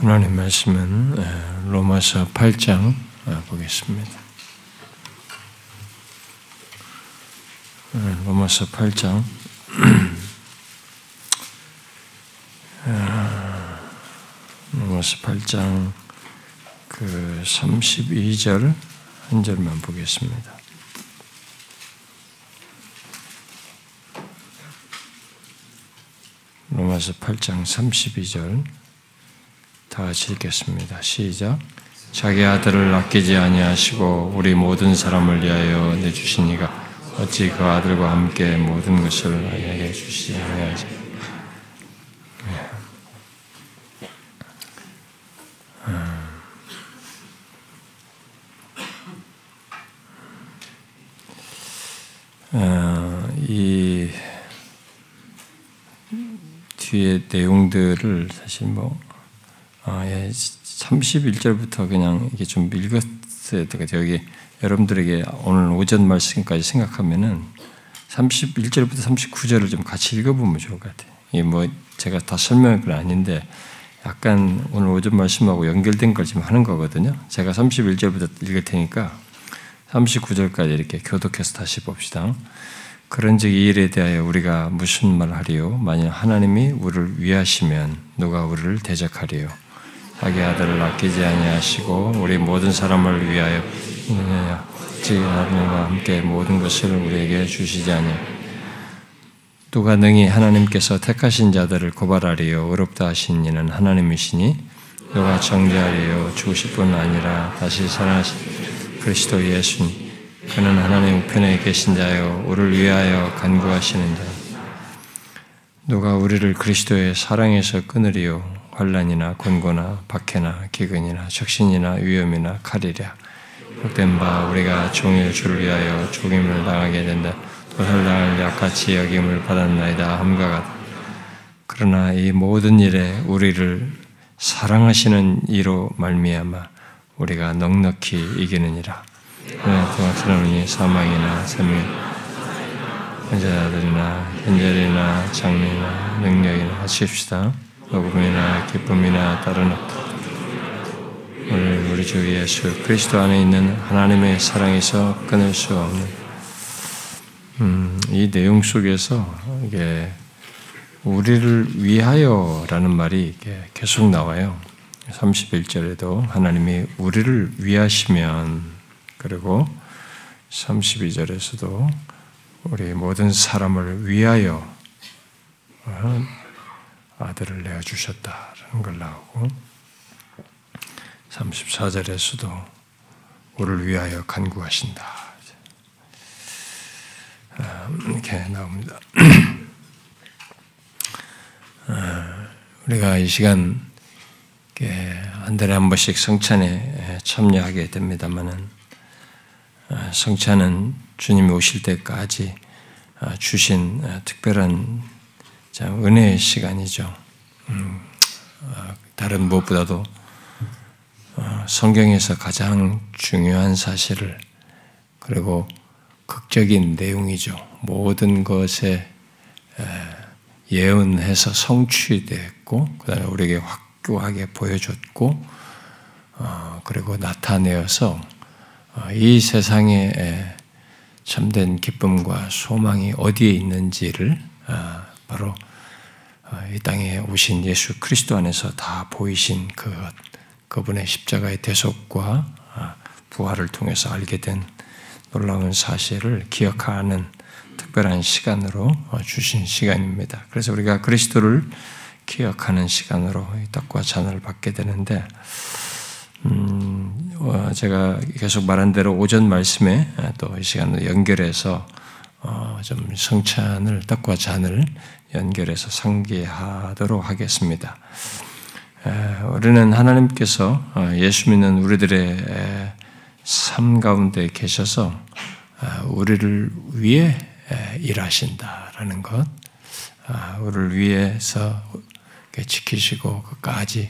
하나님 말씀은 로마서 8장 보겠습니다. 로마서 8장 로마서 8장 그 32절 한 절만 보겠습니다. 로마서 8장 32절 다 같이 읽겠습니다. 시작. 자기 아들을 아끼지 아니하시고 우리 모든 사람을 위하여 내주시니가 어찌 그 아들과 함께 모든 것을 하게 주시지 아니하지. 네. 어, 이 뒤에 내용들을 사실 뭐 아, 예, 31절부터 그냥 이게 좀 읽었어야 되겠죠. 여기 여러분들에게 오늘 오전 말씀까지 생각하면은 31절부터 39절을 좀 같이 읽어보면 좋을 것 같아요. 이게 뭐 제가 다 설명할 건 아닌데 약간 오늘 오전 말씀하고 연결된 걸 지금 하는 거거든요. 제가 31절부터 읽을 테니까 39절까지 이렇게 교독해서 다시 봅시다. 그런즉 이 일에 대하여 우리가 무슨 말을 하리요? 만일 하나님이 우리를 위하시면 누가 우리를 대적하리요? 자기 아들을 아끼지 아니하시고 우리 모든 사람을 위하여 하나님과 함께 모든 것을 우리에게 주시지 아니. 누가 능히 하나님께서 택하신 자들을 고발하리요? 어렵다 하신 이는 하나님이시니 누가 정죄하리요? 죽으실 뿐 아니라 다시 살아나신 그리스도 예수님 그는 하나님 우편에 계신 자요 우리를 위하여 간구하시는 자. 누가 우리를 그리스도의 사랑에서 끊으리요 환란이나 권고나 박해나 기근이나 적신이나 위험이나 칼이랴. 복된 바 우리가 종일 주를 위하여 죽임을 당하게 된다. 도살당할 약같이 여김을 받았나이다. 함과 같 그러나 이 모든 일에 우리를 사랑하시는 이로 말미암아 우리가 넉넉히 이기느니라. 그러니 사망이나 생명 현재자들이나 현재이나 장래나 능력이나 하십시다 복음이나 기쁨이나 다른 오늘 우리 주 예수 그리스도 안에 있는 하나님의 사랑에서 끊을 수 없는 음, 이 내용 속에서 이게 우리를 위하여라는 말이 계속 나와요. 31절에도 하나님이 우리를 위하시면 그리고 32절에서도 우리 모든 사람을 위하여 어, 아들을 내어 주셨다라는 걸 나오고 34절에서도 우리를 위하여 간구하신다. 아, 이렇게 나옵니다. 아, 우리가 이 시간 한 달에 한 번씩 성찬에 참여하게 됩니다만은 아, 성찬은 주님이 오실 때까지 주신 특별한 참 은혜의 시간이죠. 음, 어, 다른 무엇보다도 어, 성경에서 가장 중요한 사실을 그리고 극적인 내용이죠. 모든 것에 예언해서 성취됐고 그 다음에 우리에게 확고하게 보여줬고 어, 그리고 나타내어서 이 세상에 참된 기쁨과 소망이 어디에 있는지를 바로 어, 이 땅에 오신 예수 그리스도 안에서 다 보이신 그 그분의 십자가의 대속과 아, 부활을 통해서 알게 된 놀라운 사실을 기억하는 특별한 시간으로 어, 주신 시간입니다. 그래서 우리가 그리스도를 기억하는 시간으로 떡과 잔을 받게 되는데, 음, 어, 제가 계속 말한 대로 오전 말씀에 또 이 시간을 연결해서 어, 좀 성찬을 떡과 잔을 연결해서 상기하도록 하겠습니다. 우리는 하나님께서 어, 예수 믿는 우리들의 삶 가운데 계셔서 어, 우리를 위해 일하신다라는 것, 어, 우리를 위해서 지키시고 끝까지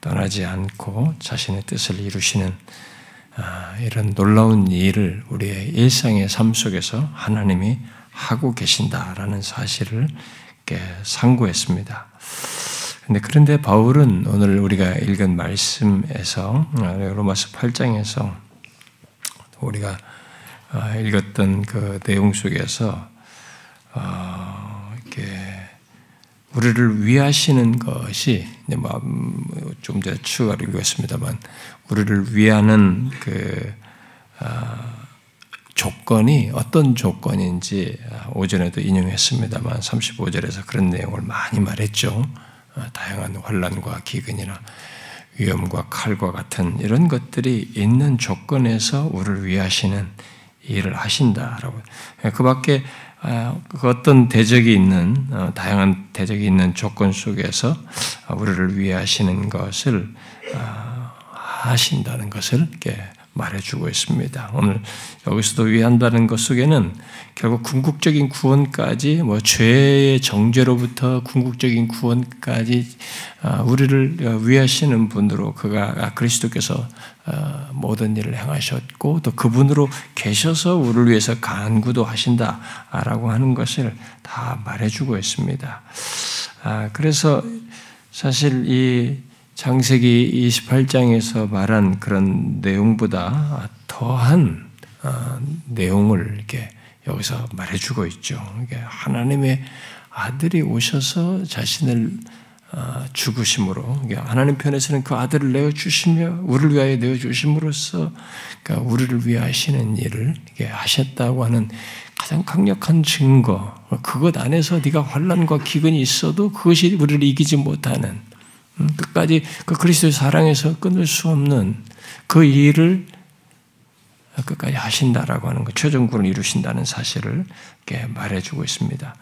떠나지 않고 자신의 뜻을 이루시는 이런 놀라운 일을 우리의 일상의 삶 속에서 하나님이 하고 계신다라는 사실을 상고했습니다. 근데 그런데 바울은 오늘 우리가 읽은 말씀에서 로마서 8장에서 우리가 읽었던 그 내용 속에서 이렇게 우리를 위하시는 것이 뭐좀더 추가로 읽었습니다만 우리를 위하는 그 조건이 어떤 조건인지 오전에도 인용했습니다만 35절에서 그런 내용을 많이 말했죠. 다양한 환란과 기근이나 위험과 칼과 같은 이런 것들이 있는 조건에서 우리를 위하시는 일을 하신다라고. 그 밖에 그 어떤 대적이 있는 어, 다양한 대적이 있는 조건 속에서 우리를 위하시는 것을 어, 하신다는 것을 이렇게 말해주고 있습니다. 오늘 여기서도 위한다는 것 속에는 결국 궁극적인 구원까지, 뭐 죄의 정죄로부터 궁극적인 구원까지 어, 우리를 위하시는 분으로 그가 그리스도께서 어, 모든 일을 행하셨고 또 그분으로 계셔서 우리를 위해서 간구도 하신다라고 하는 것을 다 말해주고 있습니다. 아, 그래서 사실 이 장세기 28장에서 말한 그런 내용보다 더한 어, 내용을 이렇게 여기서 말해주고 있죠. 하나님의 아들이 오셔서 자신을 어, 죽으심으로 하나님 편에서는 그 아들을 내어 주시며 우리를 위하여 내어 주심으로써 그러니까 우리를 위하시는 일을 하셨다고 하는 가장 강력한 증거. 그것 안에서 네가 환란과 기근이 있어도 그것이 우리를 이기지 못하는 음, 끝까지 그 그리스도의 사랑에서 끊을 수 없는 그 일을 끝까지 하신다라고 하는 것, 최종군을 이루신다는 사실을 이렇게 말해주고 있습니다.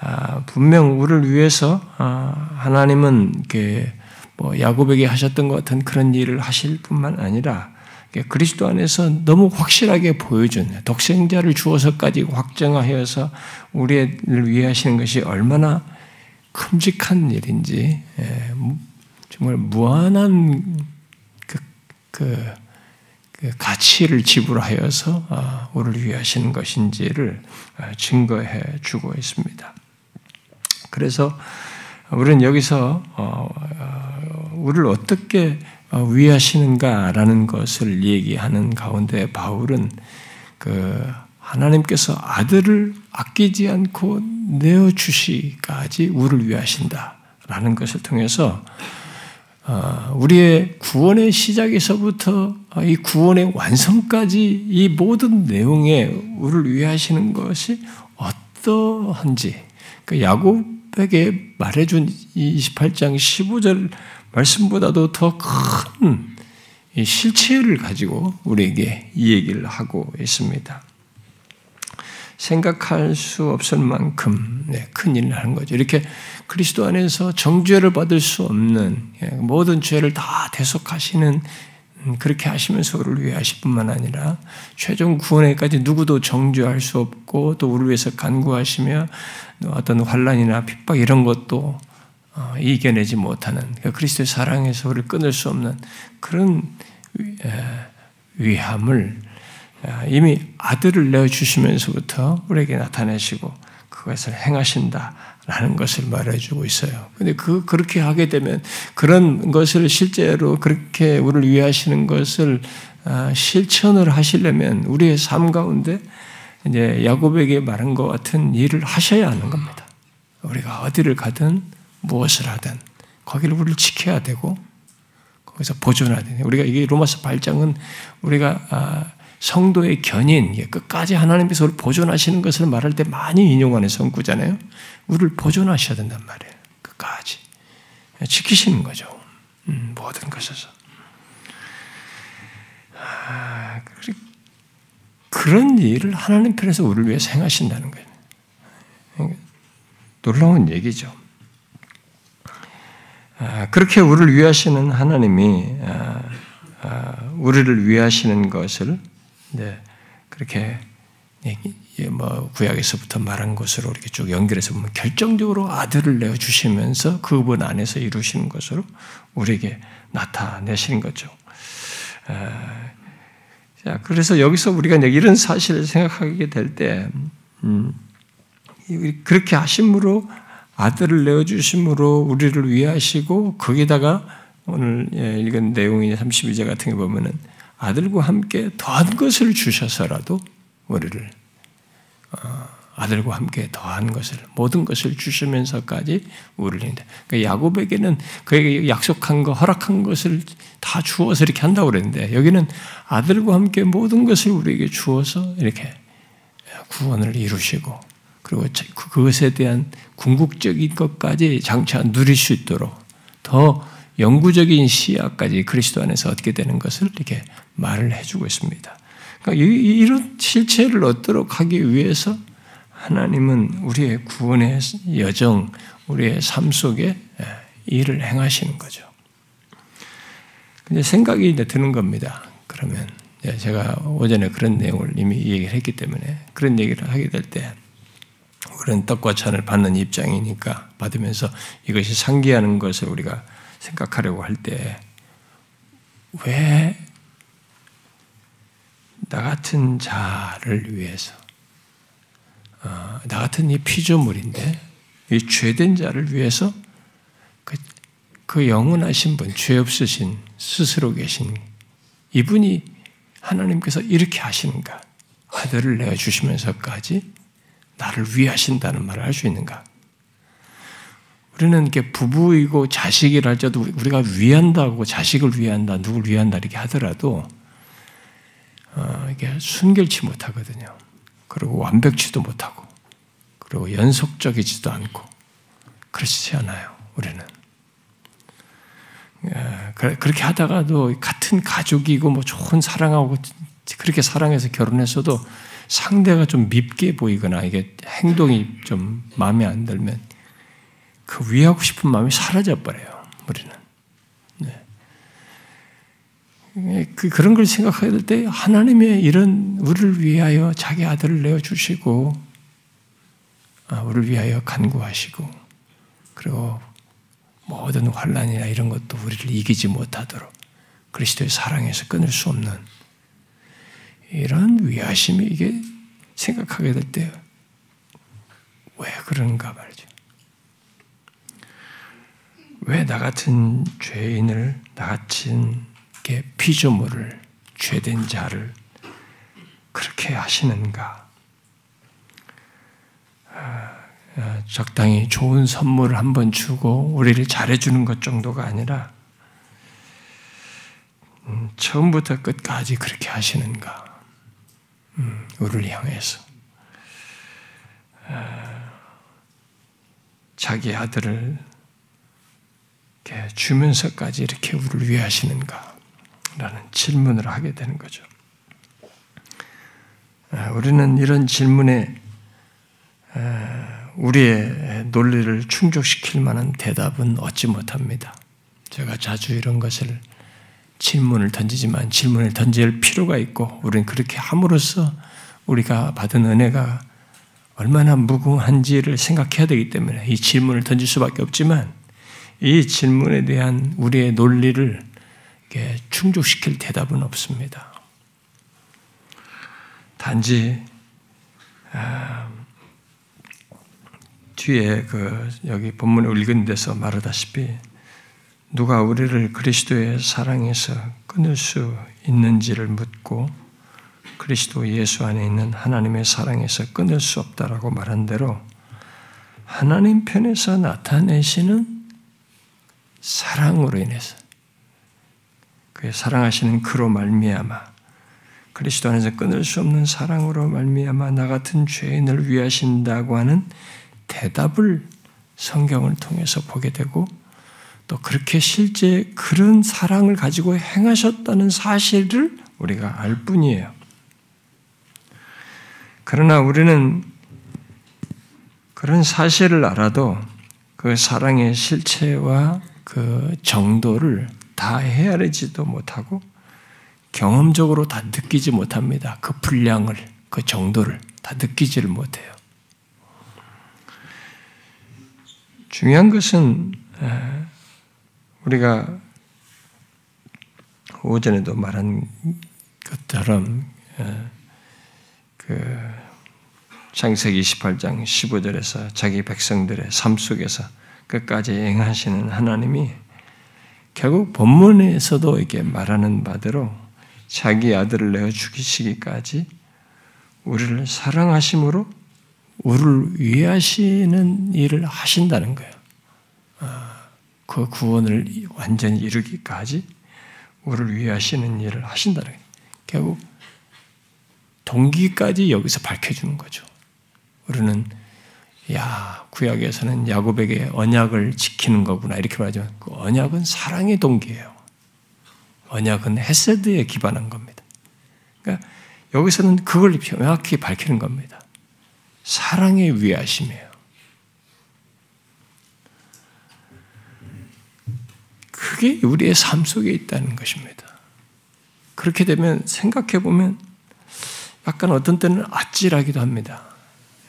아, 분명 우리를 위해서 아, 하나님은 이렇게 뭐 야곱에게 하셨던 것 같은 그런 일을 하실 뿐만 아니라 그리스도 안에서 너무 확실하게 보여준 독생자를 주어서까지 확정하여서 우리를 위해 하시는 것이 얼마나 큼직한 일인지 예, 정말 무한한 그, 그, 그 가치를 지불하여서 아, 우리를 위해 하시는 것인지를 아, 증거해 주고 있습니다. 그래서 우리는 여기서 어, 어, 우리를 어떻게 어, 위하시는가라는 것을 얘기하는 가운데 바울은 그 하나님께서 아들을 아끼지 않고 내어 주시까지 우리를 위하신다라는 것을 통해서 우리의 구원의 시작에서부터 이 구원의 완성까지 이 모든 내용에 우리를 위하시는 것이 어떠한지 그 야곱 에게 말해준 28장 15절 말씀보다도 더 큰 실체를 가지고 우리에게 이 얘기를 하고 있습니다. 생각할 수 없을 만큼 네, 큰 일을 하는 거죠. 이렇게 그리스도 안에서 정죄를 받을 수 없는 예, 모든 죄를 다 대속하시는 음, 그렇게 하시면서 우리를 위해 하실 뿐만 아니라 최종 구원에까지 누구도 정죄할 수 없고 또 우리를 위해서 간구하시며 어떤 환란이나 핍박 이런 것도 어, 이겨내지 못하는 그러니까 그리스도의 사랑에서 우리를 끊을 수 없는 그런 위함을 이미 아들을 내어 주시면서부터 우리에게 나타내시고 그것을 행하신다라는 것을 말해주고 있어요. 근데 그 그렇게 하게 되면 그런 것을 실제로 그렇게 우리를 위하시는 것을 아, 실천을 하시려면 우리의 삶 가운데 이제 야곱에게 말한 것 같은 일을 하셔야 하는 겁니다. 우리가 어디를 가든 무엇을 하든 거기를 우리를 지켜야 되고 거기서 보존해야 되는 우리가 이게 로마서 8장은 우리가 아, 성도의 견인, 끝까지 하나님께서 우리를 보존하시는 것을 말할 때 많이 인용하는 성구잖아요. 우리를 보존하셔야 된단 말이에요. 끝까지. 지키시는 거죠. 음, 모든 것에서. 아, 그런 일을 하나님 편에서 우리를 위해서 행하신다는 거예요. 놀라운 얘기죠. 아, 그렇게 우리를 위하시는 하나님이 아, 우리를 위하시는 것을 네, 그렇게 뭐 구약에서부터 말한 것으로 이렇게 쭉 연결해서 보면 결정적으로 아들을 내어 주시면서 그분 안에서 이루시는 것으로 우리에게 나타내시는 거죠. 자, 그래서 여기서 우리가 이런 사실을 생각하게 될 때, 음, 그렇게 하심으로 아들을 내어 주심으로 우리를 위하시고 거기다가 오늘 예, 읽은 내용이 32절 같은 게 보면은 아들과 함께 더한 것을 주셔서라도 우리를 어, 아들과 함께 더한 것을 모든 것을 주시면서까지 우리를 그러니까 야곱에게는 그에게 약속한 거 허락한 것을 다 주어서 이렇게 한다고 그랬는데 여기는 아들과 함께 모든 것을 우리에게 주어서 이렇게 구원을 이루시고 그리고 그것에 대한 궁극적인 것까지 장차 누릴 수 있도록 더 영구적인 시야까지 그리스도 안에서 얻게 되는 것을 이렇게 말을 해주고 있습니다. 그러니까 이런 실체를 얻도록 하기 위해서 하나님은 우리의 구원의 여정, 우리의 삶 속에 일을 행하시는 거죠. 근데 생각이 드는 겁니다. 그러면 제가 오전에 그런 내용을 이미 얘기를 했기 때문에 그런 얘기를 하게 될 때, 우리는 떡과 찬을 받는 입장이니까 받으면서 이것이 상기하는 것을 우리가 생각하려고 할 때, 왜 나 같은 자를 위해서, 어, 나 같은 이 피조물인데, 이 죄된 자를 위해서 그, 그 영원하신 분, 죄 없으신 스스로 계신 이분이 하나님께서 이렇게 하시는가? 아들을 내어 주시면서까지 나를 위하신다는 말을 할 수 있는가? 우리는 이렇게 부부이고 자식이라 할때도 우리가 위한다고 자식을 위한다, 누굴 위한다 이렇게 하더라도 어, 이게 순결치 못하거든요. 그리고 완벽치도 못하고, 그리고 연속적이지도 않고, 그렇지 않아요. 우리는 예, 그렇게 하다가도 같은 가족이고 뭐 좋은 사랑하고 그렇게 사랑해서 결혼했어도 상대가 좀 밉게 보이거나 이게 행동이 좀 마음에 안 들면 그 위하고 싶은 마음이 사라져 버려요. 우리는. 네. 예, 그, 그런 걸될때 하나님의 이런 우리를 위하여 자기 아들을 내어 주시고 아, 우리를 위하여 간구하시고 그리고 모든 환란이나 이런 것도 우리를 이기지 못하도록 그리스도의 사랑에서 끊을 수 없는 이런 위하심이 이게 생각하게 될 때 왜 그런가 말이죠. 왜 나 같은 죄인을 나 같은 피조물을 죄된 자를 그렇게 하시는가? 아, 어, 적당히 좋은 선물을 한번 주고 우리를 잘해주는 것 정도가 아니라 음, 처음부터 끝까지 그렇게 하시는가? 음, 우리를 향해서 어, 자기 아들을 주면서까지 이렇게 우리를 위해 하시는가? 라는 질문을 하게 되는 거죠. 어, 우리는 이런 질문에 우리의 논리를 충족시킬 만한 대답은 얻지 못합니다. 제가 자주 이런 것을 질문을 던지지만 질문을 던질 필요가 있고 우리는 그렇게 함으로써 우리가 받은 은혜가 얼마나 무궁한지를 생각해야 되기 때문에 이 질문을 던질 수밖에 없지만 이 질문에 대한 우리의 논리를 충족시킬 대답은 없습니다. 단지 아, 뒤에 그 여기 본문을 읽은 데서 말하다시피 누가 우리를 그리스도의 사랑에서 끊을 수 있는지를 묻고 그리스도 예수 안에 있는 하나님의 사랑에서 끊을 수 없다라고 말한 대로 하나님 편에서 나타내시는 사랑으로 인해서 그 사랑하시는 그로 말미암아 그리스도 안에서 끊을 수 없는 사랑으로 말미암아 나 같은 죄인을 위하신다고 하는 대답을 성경을 통해서 보게 되고 또 그렇게 실제 그런 사랑을 가지고 행하셨다는 사실을 우리가 알 뿐이에요. 그러나 우리는 그런 사실을 알아도 그 사랑의 실체와 그 정도를 다 헤아리지도 못하고 경험적으로 다 느끼지 못합니다. 그 분량을, 그 정도를 다 느끼지를 못해요. 중요한 것은 우리가 오전에도 말한 것처럼 그 창세기 28장 15절에서 자기 백성들의 삶 속에서 끝까지 행하시는 하나님이 결국 본문에서도 이렇게 말하는 바대로 자기 아들을 내어 죽이시기까지 우리를 사랑하심으로 우리를 위하시는 일을 하신다는 거예요. 아, 그 구원을 완전히 이루기까지 우리를 위하시는 일을 하신다는 거예요. 결국 동기까지 여기서 밝혀주는 거죠. 우리는 야 구약에서는 야곱에게 언약을 지키는 거구나 이렇게 말하지만 그 언약은 사랑의 동기예요. 언약은 헤세드에 기반한 겁니다. 그러니까 여기서는 그걸 명확히 밝히는 겁니다. 사랑의 위하심이에요. 그게 우리의 삶 속에 있다는 것입니다. 그렇게 되면 생각해 보면 약간 어떤 때는 아찔하기도 합니다.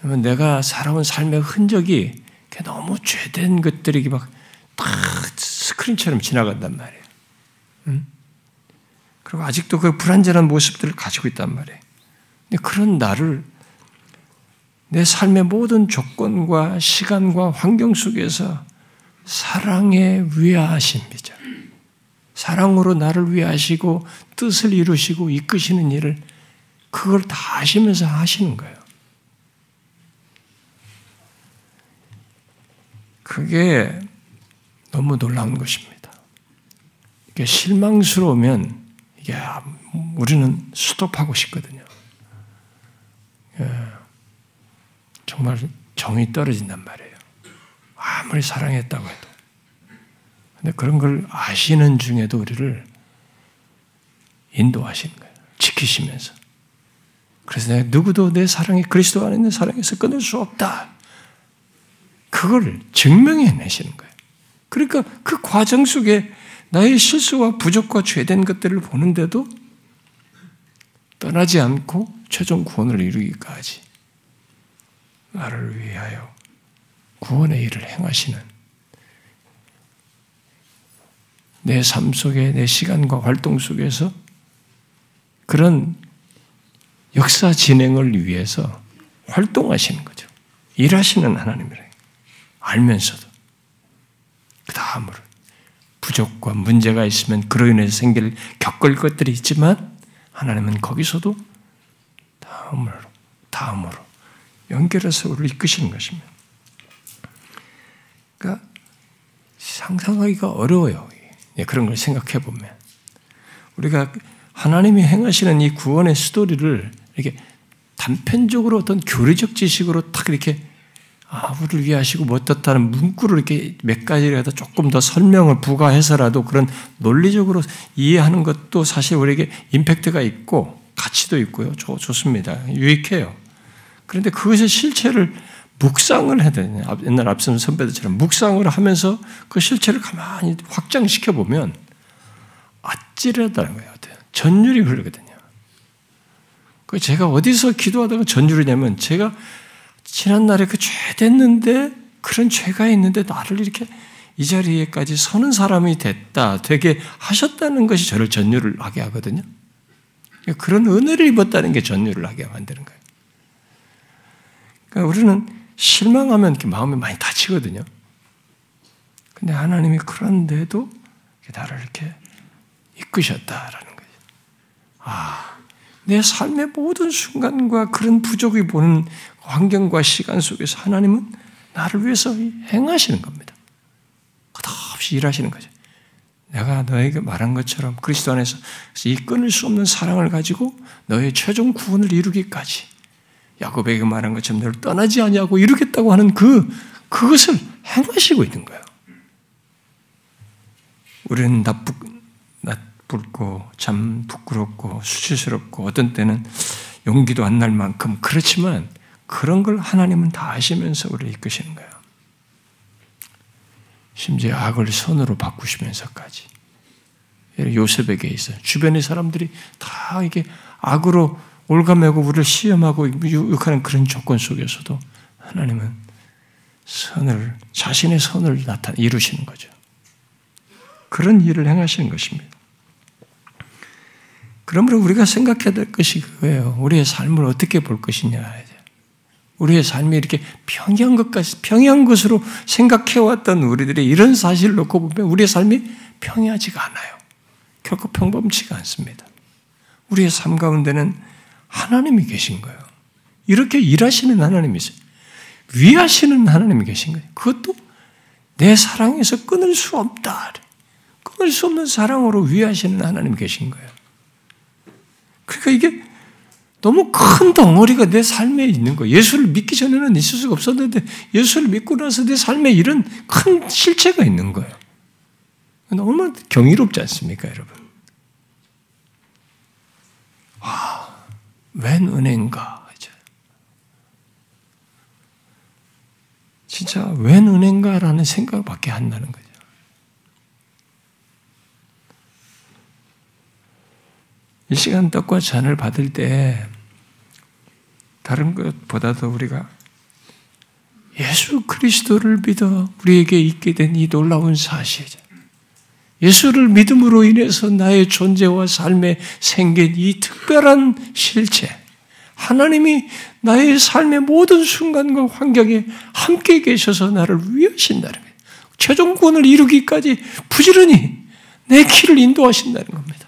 내가 살아온 삶의 흔적이 너무 죄된 것들이 막 스크린처럼 지나간단 말이에요. 응? 그리고 아직도 그 불완전한 모습들을 가지고 있단 말이에요. 근데 그런 나를 내 삶의 모든 조건과 시간과 환경 속에서 사랑에 위하십니다. 사랑으로 나를 위하시고 뜻을 이루시고 이끄시는 일을 그걸 다 하시면서 하시는 거예요. 그게 너무 놀라운 것입니다. 이게 실망스러우면 이게 우리는 스톱하고 싶거든요. 예. 정말 정이 떨어진단 말이에요. 아무리 사랑했다고 해도. 근데 그런 걸 아시는 중에도 우리를 인도하시는 거예요. 지키시면서. 그래서 내가 누구도 내 사랑이 그리스도 안에 있는 사랑에서 끊을 수 없다. 그걸 증명해 내시는 거예요. 그러니까 그 과정 속에 나의 실수와 부족과 죄된 것들을 보는데도 떠나지 않고 최종 구원을 이루기까지 나를 위하여 구원의 일을 행하시는 내 삶 속에 내 시간과 활동 속에서 그런 역사 진행을 위해서 활동하시는 거죠. 일하시는 하나님이라 알면서도 그 다음으로 부족과 문제가 있으면 그로 인해서 생길 겪을 것들이 있지만 하나님은 거기서도 다음으로 다음으로 연결해서 우리를 이끄시는 것입니다. 그러니까 상상하기가 어려워요. 예, 그런 걸 생각해 보면 우리가 하나님이 행하시는 이 구원의 스토리를 이렇게 단편적으로 어떤 교리적 지식으로 딱 이렇게 아, 우리를 위하시고 뭐 어떻다는 문구를 이렇게 몇 가지라도 조금 더 설명을 부과해서라도 그런 논리적으로 이해하는 것도 사실 우리에게 임팩트가 있고 가치도 있고요. 좋, 좋습니다. 유익해요. 그런데 그것의 실체를 묵상을 해야 되냐. 옛날 앞선 선배들처럼 묵상을 하면서 그 실체를 가만히 확장시켜 보면 아찔하다는 거예요. 전율이 흐르거든요. 그 제가 어디서 기도하다가 전율이냐면 제가 지난날에 그 죄 됐는데 그런 죄가 있는데 나를 이렇게 이 자리에까지 서는 사람이 됐다, 되게 하셨다는 것이 저를 전율을 하게 하거든요. 그런 은혜를 입었다는 게 전율을 하게 만드는 거예요. 그러니까 우리는 실망하면 이렇게 마음이 많이 다치거든요. 근데 하나님이 그런데도 나를 이렇게 이끄셨다라는 거죠. 아, 내 삶의 모든 순간과 그런 부족이 보는 환경과 시간 속에서 하나님은 나를 위해서 행하시는 겁니다. 끝없이 일하시는 거죠. 내가 너에게 말한 것처럼 그리스도 안에서 이 끊을 수 없는 사랑을 가지고 너의 최종 구원을 이루기까지 야곱에게 말한 것처럼 너를 떠나지 아니하고 이루겠다고 하는 그 그것을 행하시고 있는 거예요. 우리는 나쁘, 나쁘고 참 부끄럽고 수치스럽고 어떤 때는 용기도 안 날 만큼 그렇지만 그런 걸 하나님은 다 아시면서 우리를 이끄시는 거예요. 심지어 악을 선으로 바꾸시면서까지. 요셉에게 있어 주변의 사람들이 다 이게 악으로 올가매고 우리를 시험하고 유혹하는 그런 조건 속에서도 하나님은 선을, 자신의 선을 나타 이루시는 거죠. 그런 일을 행하시는 것입니다. 그러므로 우리가 생각해야 될 것이 그거예요. 우리의 삶을 어떻게 볼 것이냐. 우리의 삶이 이렇게 평이한 것까지 평이한 것으로 생각해왔던 우리들의 이런 사실을 놓고 보면 우리의 삶이 평이하지가 않아요. 결코 평범치가 않습니다. 우리의 삶 가운데는 하나님이 계신 거예요. 이렇게 일하시는 하나님이세요. 위하시는 하나님이 계신 거예요. 그것도 내 사랑에서 끊을 수 없다. 끊을 수 없는 사랑으로 위하시는 하나님이 계신 거예요. 그러니까 이게 너무 큰 덩어리가 내 삶에 있는 거예요. 예수를 믿기 전에는 있을 수가 없었는데 예수를 믿고 나서 내 삶에 이런 큰 실체가 있는 거예요. 얼마나 경이롭지 않습니까, 여러분? 와, 웬 은혜인가. 진짜 웬 은혜인가라는 생각밖에 안 나는 거죠. 이 시간 떡과 잔을 받을 때 다른 것보다도 우리가 예수 그리스도를 믿어 우리에게 있게 된 이 놀라운 사실이죠. 예수를 믿음으로 인해서 나의 존재와 삶에 생긴 이 특별한 실체, 하나님이 나의 삶의 모든 순간과 환경에 함께 계셔서 나를 위하신다는 거예요. 최종 구원을 이루기까지 부지런히 내 길을 인도하신다는 겁니다.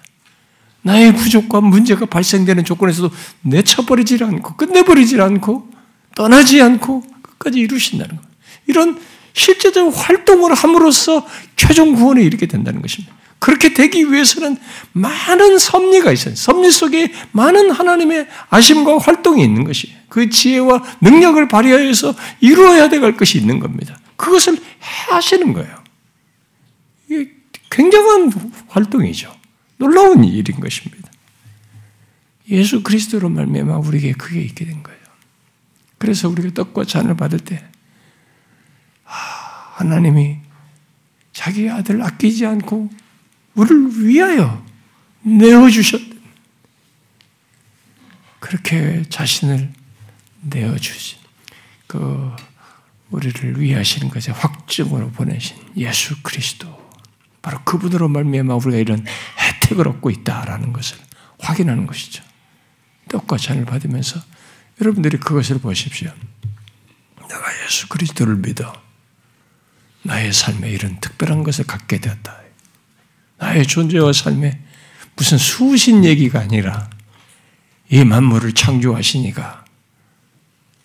나의 부족과 문제가 발생되는 조건에서도 내쳐버리지 않고 끝내버리지 않고 떠나지 않고 끝까지 이루신다는 거예요. 이런 실제적 활동을 함으로써 최종 구원에 이르게 된다는 것입니다. 그렇게 되기 위해서는 많은 섭리가 있어요. 섭리 속에 많은 하나님의 아심과 활동이 있는 것이 그 지혜와 능력을 발휘하여서 이루어야 될 것이 있는 겁니다. 그것을 하시는 거예요. 이게 굉장한 활동이죠. 놀라운 일인 것입니다. 예수 그리스도로 말미암아 우리에게 그게 있게 된 거예요. 그래서 우리가 떡과 잔을 받을 때 아, 하나님이 자기 아들 아끼지 않고 우리를 위하여 내어 주셨던 그렇게 자신을 내어 주신 그 우리를 위하시는 것에 확증으로 보내신 예수 그리스도 바로 그분으로 말미암아 우리가 이런 혜택을 얻고 있다라는 것을 확인하는 것이죠. 떡과 잔을 받으면서 여러분들이 그것을 보십시오. 내가 예수 그리스도를 믿어 나의 삶에 이런 특별한 것을 갖게 되었다. 나의 존재와 삶에 무슨 수신 얘기가 아니라 이 만물을 창조하시니까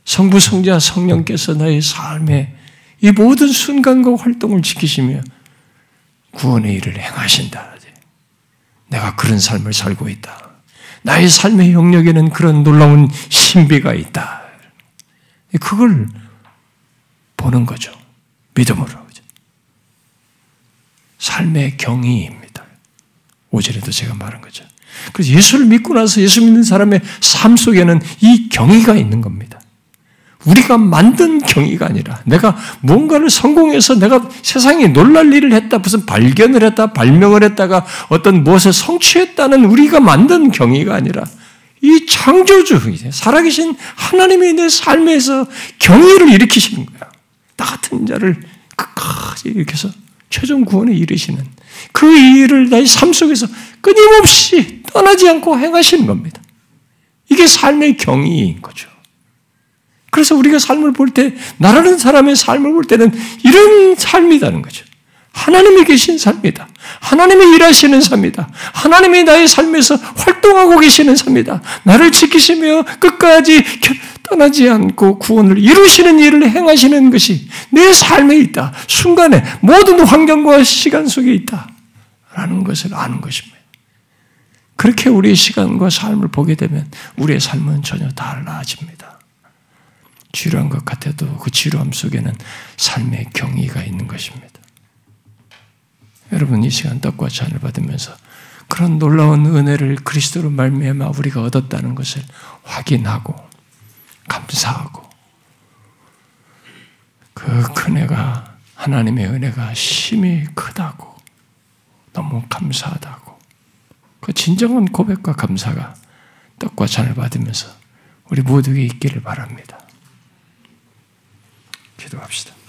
성부, 성자, 성령께서 나의 삶에 이 모든 순간과 활동을 지키시며 구원의 일을 행하신다. 내가 그런 삶을 살고 있다. 나의 삶의 영역에는 그런 놀라운 신비가 있다. 그걸 보는 거죠. 믿음으로. 삶의 경이입니다. 오전에도 제가 말한 거죠. 그래서 예수를 믿고 나서 예수 믿는 사람의 삶 속에는 이 경이가 있는 겁니다. 우리가 만든 경이가 아니라 내가 뭔가를 성공해서 내가 세상에 놀랄 일을 했다, 무슨 발견을 했다, 발명을 했다가 어떤 무엇을 성취했다는 우리가 만든 경이가 아니라 이 창조주, 살아계신 하나님이 내 삶에서 경이를 일으키시는 거야. 나 같은 자를 끝까지 일으켜서 최종 구원에 이르시는 그 일을 나의 삶 속에서 끊임없이 떠나지 않고 행하시는 겁니다. 이게 삶의 경이인 거죠. 그래서 우리가 삶을 볼 때, 나라는 사람의 삶을 볼 때는 이런 삶이라는 거죠. 하나님이 계신 삶이다. 하나님이 일하시는 삶이다. 하나님이 나의 삶에서 활동하고 계시는 삶이다. 나를 지키시며 끝까지 떠나지 않고 구원을 이루시는 일을 행하시는 것이 내 삶에 있다. 순간에 모든 환경과 시간 속에 있다. 라는 것을 아는 것입니다. 그렇게 우리의 시간과 삶을 보게 되면 우리의 삶은 전혀 달라집니다. 지루한 것 같아도 그 지루함 속에는 삶의 경의가 있는 것입니다. 여러분 이 시간 떡과 잔을 받으면서 그런 놀라운 은혜를 그리스도로 말미암아 우리가 얻었다는 것을 확인하고 감사하고 그 은혜가 하나님의 은혜가 심히 크다고 너무 감사하다고 그 진정한 고백과 감사가 떡과 잔을 받으면서 우리 모두에게 있기를 바랍니다. 기도합시다.